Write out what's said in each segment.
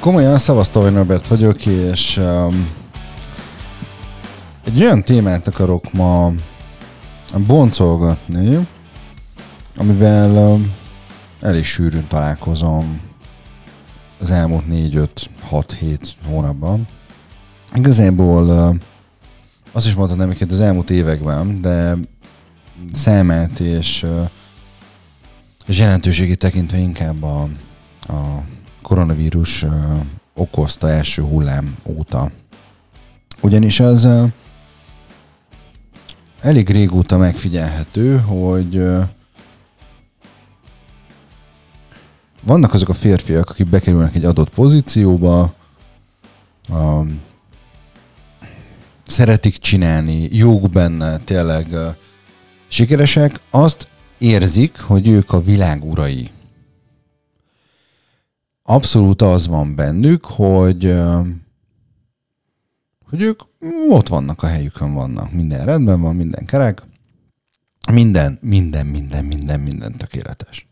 Komolyan, Szavasztóvai Norbert vagyok, és um, egy olyan témát akarok ma boncolgatni, amivel um, elég sűrűn találkozom az elmúlt 4-5-6-7 hónapban. Igazából uh, azt is mondtam hogy az elmúlt években, de számát és, uh, és jelentőségi tekintve inkább a, a koronavírus okozta első hullám óta. Ugyanis az elég régóta megfigyelhető, hogy vannak azok a férfiak, akik bekerülnek egy adott pozícióba, szeretik csinálni, jók benne, tényleg sikeresek, azt érzik, hogy ők a világ urai abszolút az van bennük, hogy hogy ők ott vannak a helyükön vannak. Minden rendben van, minden kerek. Minden, minden, minden, minden, minden tökéletes.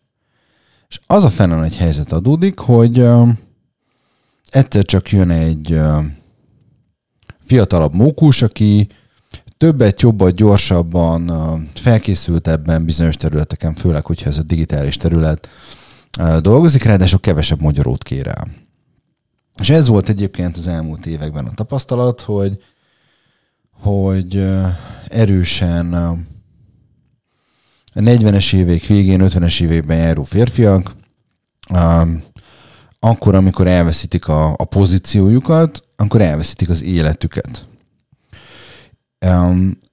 És az a fennan egy helyzet adódik, hogy egyszer csak jön egy fiatalabb mókus, aki többet, jobban, gyorsabban, uh, felkészültebben bizonyos területeken, főleg, hogyha ez a digitális terület, dolgozik, ráadásul kevesebb magyarót kér el. És ez volt egyébként az elmúlt években a tapasztalat, hogy, hogy erősen a 40-es évek végén, 50-es években járó férfiak, akkor, amikor elveszítik a, a pozíciójukat, akkor elveszítik az életüket.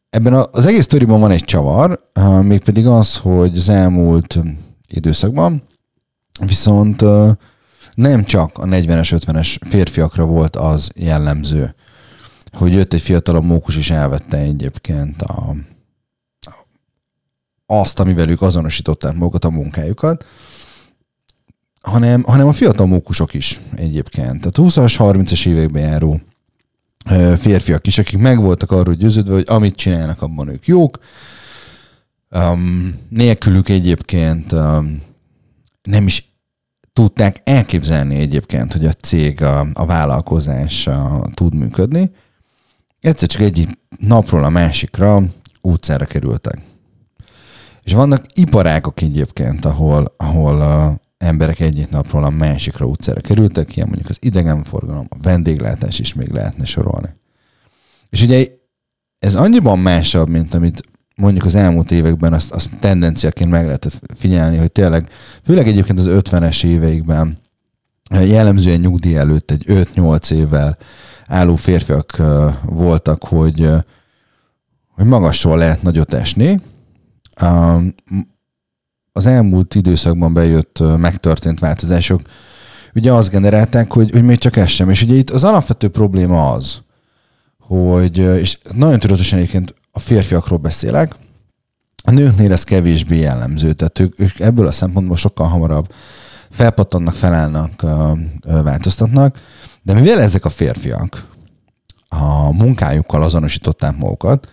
Ebben az egész sztoriban van egy csavar, mégpedig az, hogy az elmúlt időszakban Viszont nem csak a 40-es, 50-es férfiakra volt az jellemző, hogy jött egy fiatalabb mókus és elvette egyébként a, azt, amivel ők azonosították magukat, a munkájukat, hanem, hanem a fiatal mókusok is egyébként. Tehát 20-as, 30-as években járó férfiak is, akik meg voltak arról győződve, hogy amit csinálnak, abban ők jók. Um, nélkülük egyébként um, nem is tudták elképzelni egyébként, hogy a cég, a, a vállalkozás a, tud működni. Egyszer csak egy napról a másikra utcára kerültek. És vannak iparágok egyébként, ahol, ahol a emberek egyik napról a másikra utcára kerültek, ilyen mondjuk az idegenforgalom, a vendéglátás is még lehetne sorolni. És ugye ez annyiban másabb, mint amit mondjuk az elmúlt években azt, azt tendenciaként meg lehetett figyelni, hogy tényleg, főleg egyébként az 50-es éveikben jellemzően nyugdíj előtt egy 5-8 évvel álló férfiak voltak, hogy, hogy magasról lehet nagyot esni. Az elmúlt időszakban bejött megtörtént változások ugye azt generálták, hogy, hogy még csak ez. És ugye itt az alapvető probléma az, hogy, és nagyon tudatosan egyébként a férfiakról beszélek, a nőknél ez kevésbé jellemző, tehát ők, ők ebből a szempontból sokkal hamarabb felpattannak, felállnak, változtatnak, de mivel ezek a férfiak a munkájukkal azonosították magukat,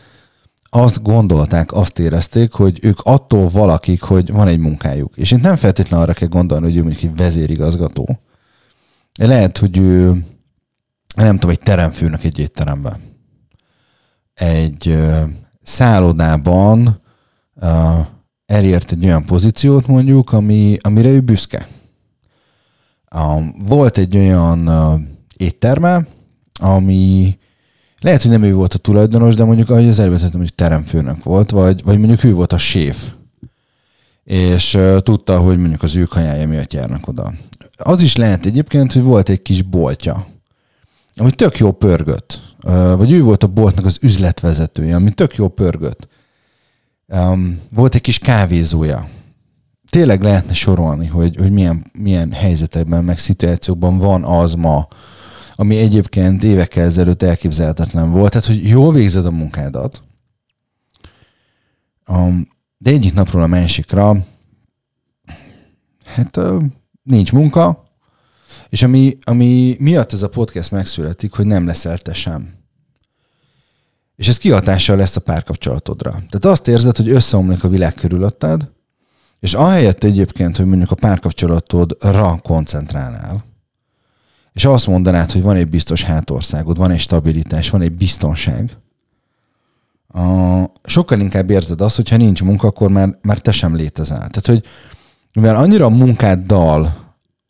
azt gondolták, azt érezték, hogy ők attól valakik, hogy van egy munkájuk. És itt nem feltétlenül arra kell gondolni, hogy ő mondjuk egy vezérigazgató. Lehet, hogy ő, nem tudom, egy teremfőnök egy étteremben egy szállodában elért egy olyan pozíciót mondjuk, ami, amire ő büszke. Volt egy olyan étterme, ami lehet, hogy nem ő volt a tulajdonos, de mondjuk, ahogy az előbb hogy teremfőnök volt, vagy, vagy mondjuk ő volt a séf. És tudta, hogy mondjuk az ő kajája miatt járnak oda. Az is lehet egyébként, hogy volt egy kis boltja, ami tök jó pörgött vagy ő volt a boltnak az üzletvezetője, ami tök jó pörgött. Volt egy kis kávézója. Tényleg lehetne sorolni, hogy, hogy milyen, milyen helyzetekben, meg szituációkban van az ma, ami egyébként évekkel ezelőtt elképzelhetetlen volt. Tehát, hogy jól végzed a munkádat, de egyik napról a másikra hát nincs munka, és ami, ami miatt ez a podcast megszületik, hogy nem leszel te sem. És ez kihatással lesz a párkapcsolatodra. Tehát azt érzed, hogy összeomlik a világ körülötted, és ahelyett egyébként, hogy mondjuk a párkapcsolatodra koncentrálnál, és azt mondanád, hogy van egy biztos hátországod, van egy stabilitás, van egy biztonság, a, sokkal inkább érzed azt, hogyha nincs munka, akkor már, már te sem létezel. Tehát, hogy mivel annyira a munkáddal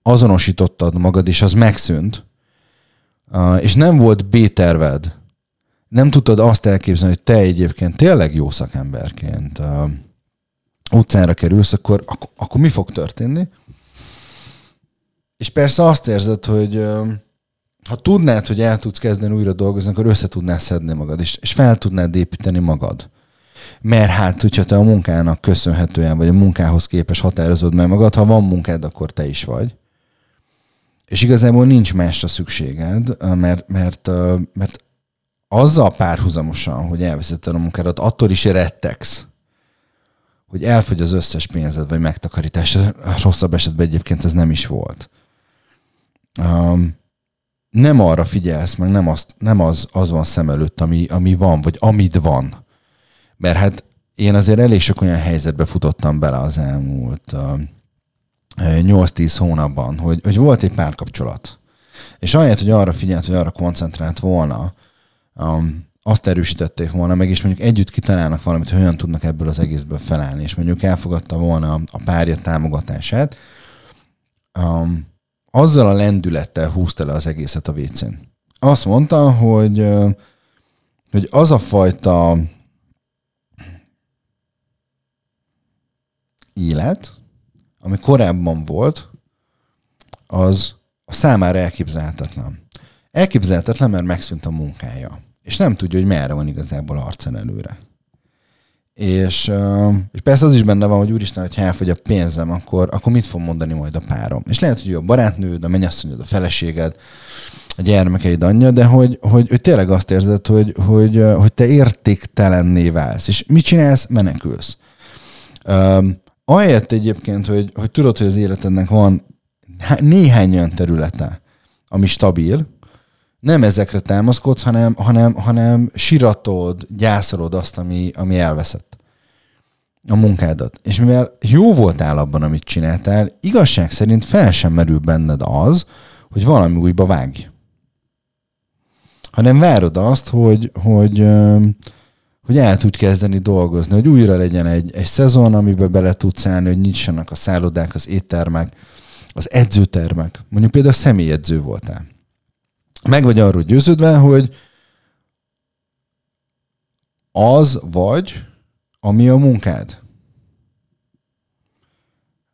azonosítottad magad, és az megszűnt, és nem volt B-terved, nem tudtad azt elképzelni, hogy te egyébként tényleg jó szakemberként utcára kerülsz, akkor, akkor, akkor mi fog történni? És persze azt érzed, hogy ha tudnád, hogy el tudsz kezdeni újra dolgozni, akkor össze tudnál szedni magad, és, és fel tudnád építeni magad. Mert hát, hogyha te a munkának köszönhetően, vagy a munkához képes határozod meg magad, ha van munkád, akkor te is vagy. És igazából nincs másra szükséged, mert, mert, mert azzal párhuzamosan, hogy elveszetted a munkádat, attól is rettegsz, hogy elfogy az összes pénzed, vagy megtakarítás. Rosszabb esetben egyébként ez nem is volt. Um, nem arra figyelsz, meg nem, azt, nem az, az van szem előtt, ami, ami van, vagy amit van. Mert hát én azért elég sok olyan helyzetbe futottam bele az elmúlt uh, 8-10 hónapban, hogy, hogy volt egy párkapcsolat. És ahelyett, hogy arra figyelt, hogy arra koncentrált volna, um, azt erősítették volna meg, és mondjuk együtt kitalálnak valamit, hogy hogyan tudnak ebből az egészből felállni, és mondjuk elfogadta volna a párja támogatását, um, azzal a lendülettel húzta le az egészet a vécén. Azt mondta, hogy, hogy az a fajta élet, ami korábban volt, az a számára elképzelhetetlen. Elképzelhetetlen, mert megszűnt a munkája. És nem tudja, hogy merre van igazából arcen előre. És, és persze az is benne van, hogy úristen, hogy elfogy a pénzem, akkor, akkor mit fog mondani majd a párom? És lehet, hogy a barátnőd, a mennyasszonyod, a feleséged, a gyermekeid anyja, de hogy, hogy, hogy tényleg azt érzed, hogy, hogy, hogy te értéktelenné válsz. És mit csinálsz? Menekülsz. Um, ahelyett egyébként, hogy, hogy tudod, hogy az életednek van néhány olyan területe, ami stabil, nem ezekre támaszkodsz, hanem, hanem, hanem siratod, gyászolod azt, ami, ami elveszett. A munkádat. És mivel jó voltál abban, amit csináltál, igazság szerint fel sem merül benned az, hogy valami újba vágj. Hanem várod azt, hogy, hogy, hogy el tud kezdeni dolgozni, hogy újra legyen egy, egy szezon, amiben bele tudsz állni, hogy nyissanak a szállodák, az éttermek, az edzőtermek. Mondjuk például személyedző voltál meg vagy arról győződve, hogy az vagy, ami a munkád.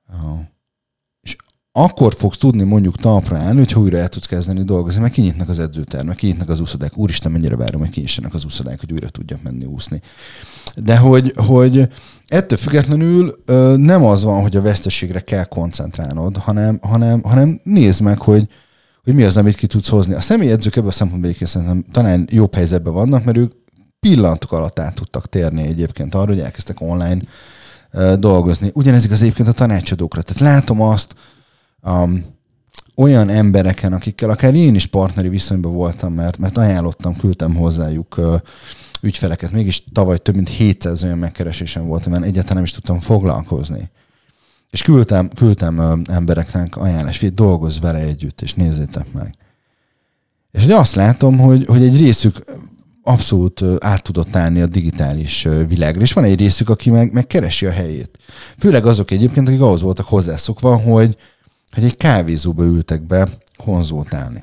És akkor fogsz tudni mondjuk talpra állni, hogy újra el tudsz kezdeni dolgozni, mert kinyitnak az edzőtermek, kinyitnak az úszodák. Úristen, mennyire várom, hogy kinyissanak az úszodák, hogy újra tudjak menni úszni. De hogy, hogy ettől függetlenül nem az van, hogy a veszteségre kell koncentrálnod, hanem, hanem, hanem nézd meg, hogy, hogy mi az, amit ki tudsz hozni. A személyedzők ebből a szempontból egyébként szerintem talán jobb helyzetben vannak, mert ők pillantok alatt át tudtak térni egyébként arra, hogy elkezdtek online dolgozni. Ugyanez igaz egyébként a tanácsadókra. Tehát látom azt um, olyan embereken, akikkel akár én is partneri viszonyban voltam, mert, mert ajánlottam, küldtem hozzájuk uh, ügyfeleket. Mégis tavaly több mint 700 olyan megkeresésem volt, mert egyáltalán nem is tudtam foglalkozni. És küldtem, küldtem embereknek ajánlást, hogy dolgozz vele együtt, és nézzétek meg. És hogy azt látom, hogy, hogy egy részük abszolút át tudott állni a digitális világra, és van egy részük, aki meg, meg keresi a helyét. Főleg azok egyébként, akik ahhoz voltak hozzászokva, hogy, hogy egy kávézóba ültek be konzultálni.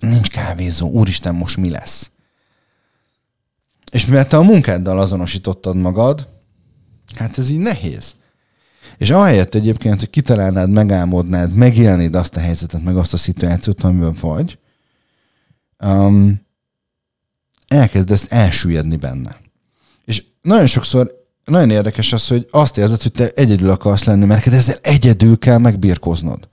Nincs kávézó, úristen, most mi lesz? És mivel te a munkáddal azonosítottad magad, hát ez így nehéz. És ahelyett egyébként, hogy kitalálnád, megálmodnád, megélnéd azt a helyzetet, meg azt a szituációt, amiben vagy, um, elkezdesz elsüllyedni benne. És nagyon sokszor nagyon érdekes az, hogy azt érzed, hogy te egyedül akarsz lenni, mert ezzel egyedül kell megbírkoznod.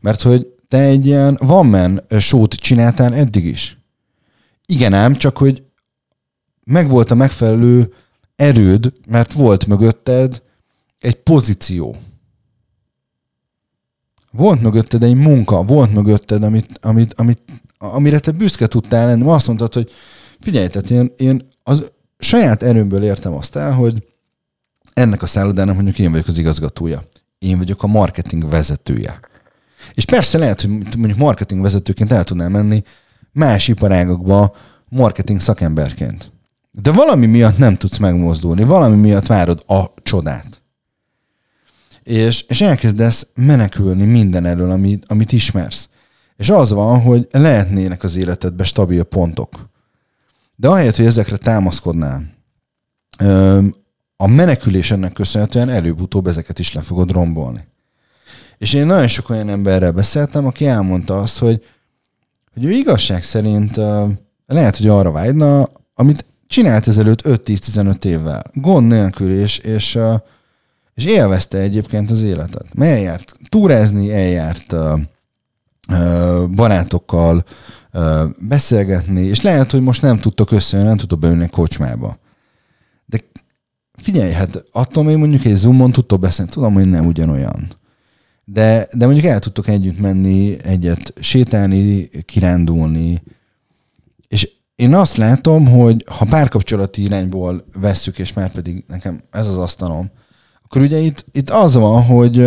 Mert hogy te egy ilyen van man sót csináltál eddig is. Igen ám, csak hogy megvolt a megfelelő erőd, mert volt mögötted egy pozíció. Volt mögötted egy munka, volt mögötted, amit, amit, amit, amire te büszke tudtál lenni. Azt mondtad, hogy figyelj, tehát én, én az saját erőmből értem azt el, hogy ennek a szállodának mondjuk én vagyok az igazgatója. Én vagyok a marketing vezetője. És persze lehet, hogy mondjuk marketing vezetőként el tudnám menni más iparágokba marketing szakemberként. De valami miatt nem tudsz megmozdulni, valami miatt várod a csodát. És, és elkezdesz menekülni minden elől, amit, amit ismersz. És az van, hogy lehetnének az életedben stabil pontok. De ahelyett, hogy ezekre támaszkodnál, a menekülés ennek köszönhetően előbb-utóbb ezeket is le fogod rombolni. És én nagyon sok olyan emberrel beszéltem, aki elmondta azt, hogy, hogy ő igazság szerint lehet, hogy arra vágyna, amit csinált ezelőtt 5-10-15 évvel. Gond nélkül, és, és, és élvezte egyébként az életet. Eljárt túrázni, eljárt barátokkal beszélgetni, és lehet, hogy most nem tudtok összejönni, nem tudtok beülni a kocsmába. Figyelj, hát attól még mondjuk egy Zoomon tudtok beszélni, tudom, hogy nem ugyanolyan. De, de mondjuk el tudtok együtt menni, egyet sétálni, kirándulni, és én azt látom, hogy ha párkapcsolati irányból vesszük, és már pedig nekem ez az asztalom, akkor ugye itt, itt az van, hogy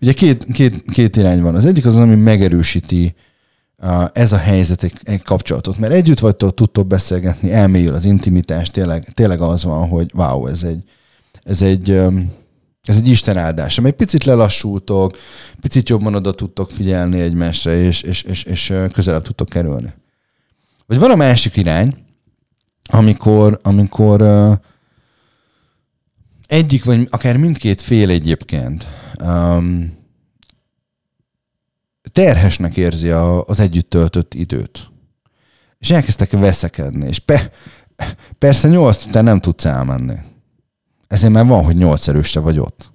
ugye két, két, két irány van. Az egyik az, ami megerősíti ez a helyzet egy, kapcsolatot, mert együtt vagytok, tudtok beszélgetni, elmélyül az intimitás, tényleg, tényleg az van, hogy wow, ez egy, ez egy, ez egy Isten áldás. Egy picit lelassultok, picit jobban oda tudtok figyelni egymásra, és, és, és, és közelebb tudtok kerülni. Vagy van a másik irány, amikor, amikor egyik, vagy akár mindkét fél egyébként terhesnek érzi a, az együtt töltött időt. És elkezdtek veszekedni. És pe, persze nyolc után nem tudsz elmenni. Ezért már van, hogy nyolc erősre vagy ott.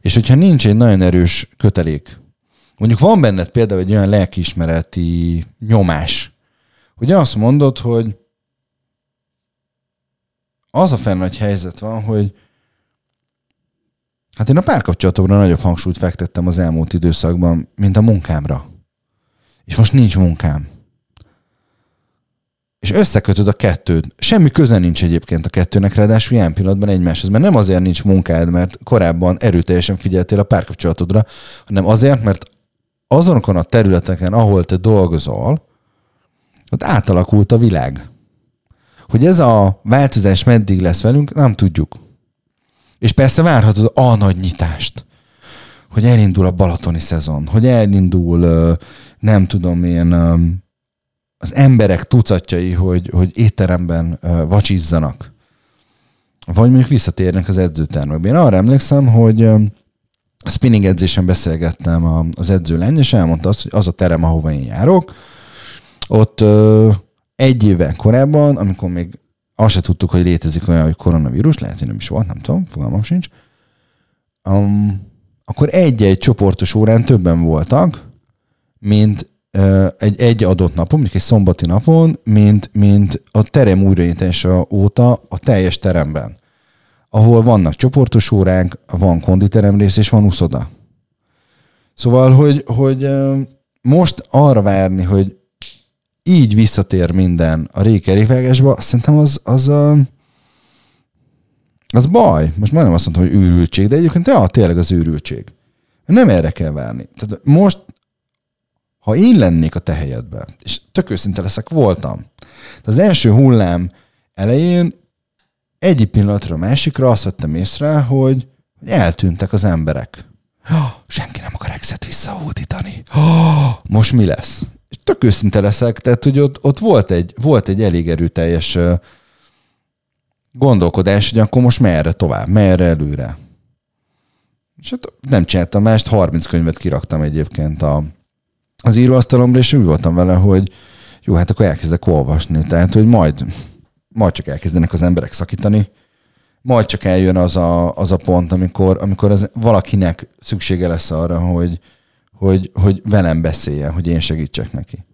És hogyha nincs egy nagyon erős kötelék, mondjuk van benned például egy olyan lelkiismereti nyomás, hogy azt mondod, hogy az a fenn nagy helyzet van, hogy hát én a párkapcsolatomra nagyobb hangsúlyt fektettem az elmúlt időszakban, mint a munkámra. És most nincs munkám. És összekötöd a kettőt. Semmi köze nincs egyébként a kettőnek, ráadásul ilyen pillanatban egymáshoz. Mert nem azért nincs munkád, mert korábban erőteljesen figyeltél a párkapcsolatodra, hanem azért, mert azonokon a területeken, ahol te dolgozol, ott átalakult a világ. Hogy ez a változás meddig lesz velünk, nem tudjuk. És persze várhatod a nagy nyitást, hogy elindul a balatoni szezon, hogy elindul, nem tudom én, az emberek tucatjai, hogy, hogy étteremben vacsizzanak. Vagy mondjuk visszatérnek az edzőtermekbe. Én arra emlékszem, hogy spinning edzésen beszélgettem az edzőlány, és elmondta azt, hogy az a terem, ahova én járok, ott egy évvel korábban, amikor még azt se tudtuk, hogy létezik olyan, hogy koronavírus, lehet, hogy nem is volt, nem tudom, fogalmam sincs, um, akkor egy-egy csoportos órán többen voltak, mint uh, egy, egy adott napon, mondjuk egy szombati napon, mint, mint a terem újraintása óta a teljes teremben. Ahol vannak csoportos óránk, van konditerem rész, és van uszoda. Szóval, hogy, hogy most arra várni, hogy így visszatér minden a rékerékvágásba, szerintem az, az, az baj. Most majdnem azt mondtam, hogy őrültség, de egyébként ja, tényleg az őrültség. Nem erre kell várni. Tehát most, ha én lennék a te helyedben, és tök őszinte leszek, voltam. De az első hullám elején egyik pillanatra a másikra azt vettem észre, hogy, hogy eltűntek az emberek. Oh, senki nem akar exet visszahódítani. Oh, most mi lesz? Tök őszinte leszek, tehát hogy ott, ott volt, egy, volt egy elég erőteljes gondolkodás, hogy akkor most merre tovább, merre előre. És hát nem csináltam mást, 30 könyvet kiraktam egyébként a, az íróasztalomra, és úgy voltam vele, hogy jó, hát akkor elkezdek olvasni. Tehát, hogy majd, majd csak elkezdenek az emberek szakítani, majd csak eljön az a, az a pont, amikor, amikor az valakinek szüksége lesz arra, hogy, hogy, hogy velem beszéljen, hogy én segítsek neki.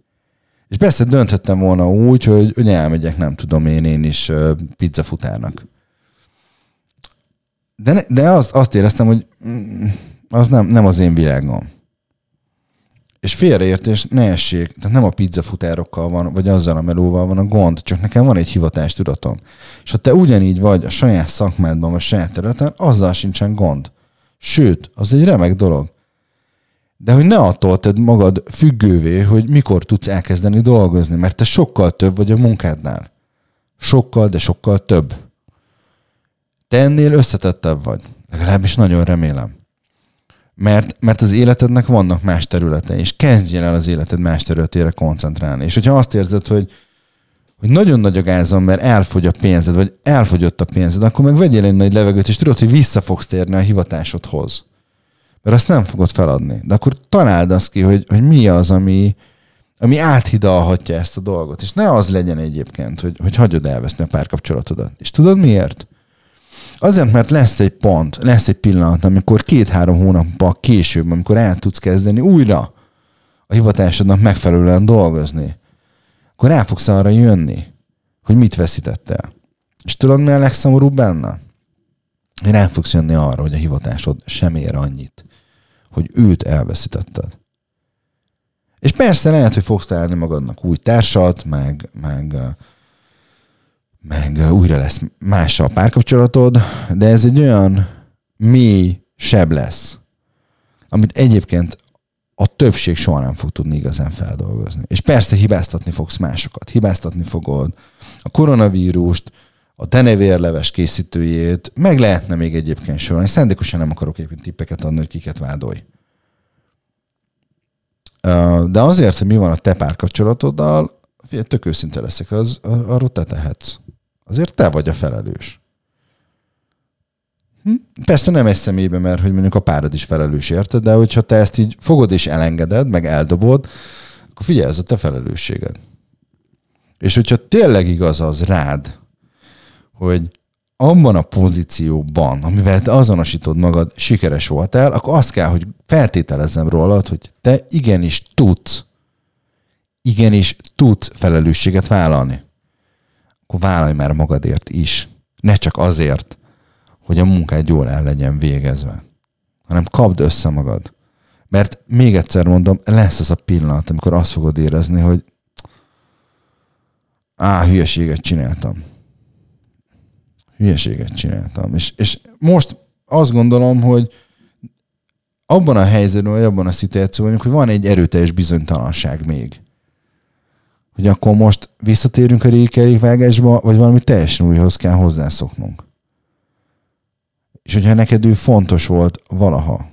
És persze dönthettem volna úgy, hogy, hogy elmegyek, nem tudom én, én is pizzafutárnak. De, de azt, azt éreztem, hogy mm, az nem, nem az én világom. És félreértés ne essék, tehát nem a pizzafutárokkal van, vagy azzal a melóval van a gond, csak nekem van egy hivatás tudatom. És ha te ugyanígy vagy a saját szakmádban, vagy a saját területen, azzal sincsen gond. Sőt, az egy remek dolog. De hogy ne attól tedd magad függővé, hogy mikor tudsz elkezdeni dolgozni, mert te sokkal több vagy a munkádnál. Sokkal, de sokkal több. Te ennél összetettebb vagy. Legalábbis nagyon remélem. Mert, mert az életednek vannak más területei, és kezdjél el az életed más területére koncentrálni. És hogyha azt érzed, hogy, hogy nagyon nagy a gázom, mert elfogy a pénzed, vagy elfogyott a pénzed, akkor meg vegyél egy nagy levegőt, és tudod, hogy vissza fogsz térni a hivatásodhoz. Mert azt nem fogod feladni. De akkor találd azt ki, hogy, hogy mi az, ami, ami áthidalhatja ezt a dolgot. És ne az legyen egyébként, hogy, hogy hagyod elveszni a párkapcsolatodat. És tudod miért? Azért, mert lesz egy pont, lesz egy pillanat, amikor két-három hónappal később, amikor el tudsz kezdeni újra a hivatásodnak megfelelően dolgozni, akkor el fogsz arra jönni, hogy mit veszítettél. És tudod, mi a legszomorúbb benne? El fogsz jönni arra, hogy a hivatásod sem ér annyit, hogy őt elveszítetted. És persze lehet, hogy fogsz találni magadnak új társat, meg, meg meg újra lesz más a párkapcsolatod, de ez egy olyan mély seb lesz, amit egyébként a többség soha nem fog tudni igazán feldolgozni. És persze hibáztatni fogsz másokat. Hibáztatni fogod a koronavírust, a tenevérleves készítőjét, meg lehetne még egyébként sorolni. Szándékosan nem akarok egyébként tippeket adni, hogy kiket vádolj. De azért, hogy mi van a te párkapcsolatoddal, tök őszinte leszek, az, arról te tehetsz. Azért te vagy a felelős. Hm? Persze nem egy személybe, mert hogy mondjuk a párod is felelős érte, de hogyha te ezt így fogod és elengeded, meg eldobod, akkor figyelj, ez a te felelősséged. És hogyha tényleg igaz az rád, hogy abban a pozícióban, amivel te azonosítod magad, sikeres voltál, akkor azt kell, hogy feltételezzem rólad, hogy te igenis tudsz, igenis tudsz felelősséget vállalni akkor vállalj már magadért is. Ne csak azért, hogy a munkád jól el legyen végezve, hanem kapd össze magad. Mert még egyszer mondom, lesz az a pillanat, amikor azt fogod érezni, hogy á, hülyeséget csináltam. Hülyeséget csináltam. És, és most azt gondolom, hogy abban a helyzetben, vagy abban a szituációban, hogy van egy erőteljes bizonytalanság még hogy akkor most visszatérünk a régi vágásba, vagy valami teljesen újhoz kell hozzászoknunk. És hogyha neked ő fontos volt valaha,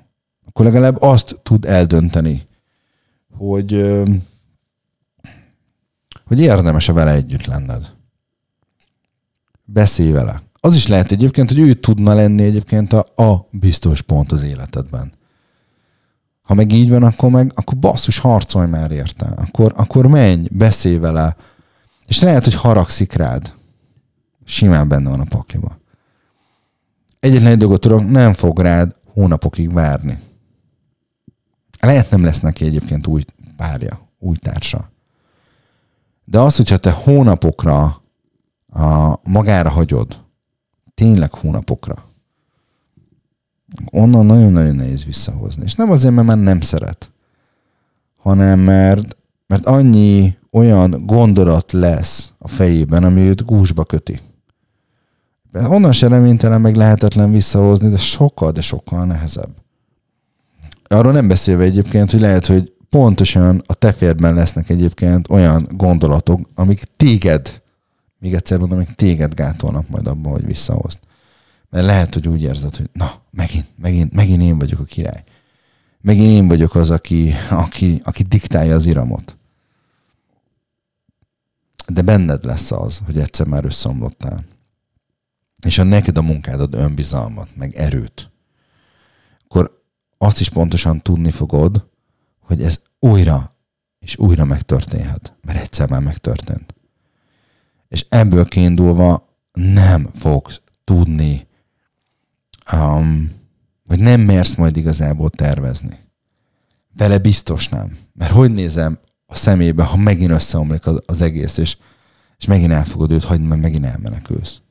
akkor legalább azt tud eldönteni, hogy, hogy érdemes-e vele együtt lenned. Beszélj vele. Az is lehet egyébként, hogy ő tudna lenni egyébként a, a biztos pont az életedben. Ha meg így van, akkor meg akkor basszus, harcolj már érte. Akkor, akkor menj, beszélj vele. És lehet, hogy haragszik rád. Simán benne van a pakliba. Egyetlen egy dolgot tudok, nem fog rád hónapokig várni. Lehet nem lesz neki egyébként új párja, új társa. De az, hogyha te hónapokra a, magára hagyod, tényleg hónapokra, onnan nagyon-nagyon nehéz visszahozni. És nem azért, mert már nem szeret, hanem mert, mert annyi olyan gondolat lesz a fejében, ami őt gúzsba köti. Onnan se reménytelen, meg lehetetlen visszahozni, de sokkal, de sokkal nehezebb. Arról nem beszélve egyébként, hogy lehet, hogy pontosan a te férben lesznek egyébként olyan gondolatok, amik téged, még egyszer mondom, amik téged gátolnak majd abban, hogy visszahozd. Mert lehet, hogy úgy érzed, hogy na, megint, megint, megint én vagyok a király. Megint én vagyok az, aki, aki, aki diktálja az iramot. De benned lesz az, hogy egyszer már összeomlottál. És ha neked a munkád ad önbizalmat, meg erőt, akkor azt is pontosan tudni fogod, hogy ez újra és újra megtörténhet, mert egyszer már megtörtént. És ebből kiindulva nem fogsz tudni um, vagy nem mersz majd igazából tervezni. Vele biztos nem. Mert hogy nézem a szemébe, ha megint összeomlik az, az egész, és, és megint el fogod őt hagyni, mert megint elmenekülsz.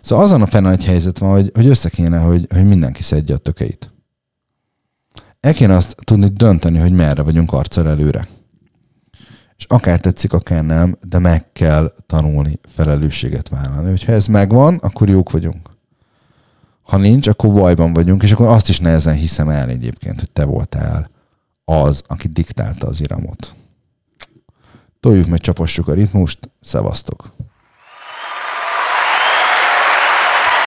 Szóval azon a fenn egy helyzet van, hogy, hogy össze kéne, hogy, hogy mindenki szedje a tökeit. El kéne azt tudni dönteni, hogy merre vagyunk arccal előre. És akár tetszik, akár nem, de meg kell tanulni felelősséget vállalni. Hogyha ez megvan, akkor jók vagyunk. Ha nincs, akkor bajban vagyunk, és akkor azt is nehezen hiszem el egyébként, hogy te voltál az, aki diktálta az iramot. Toljuk meg, csapassuk a ritmust, szevasztok!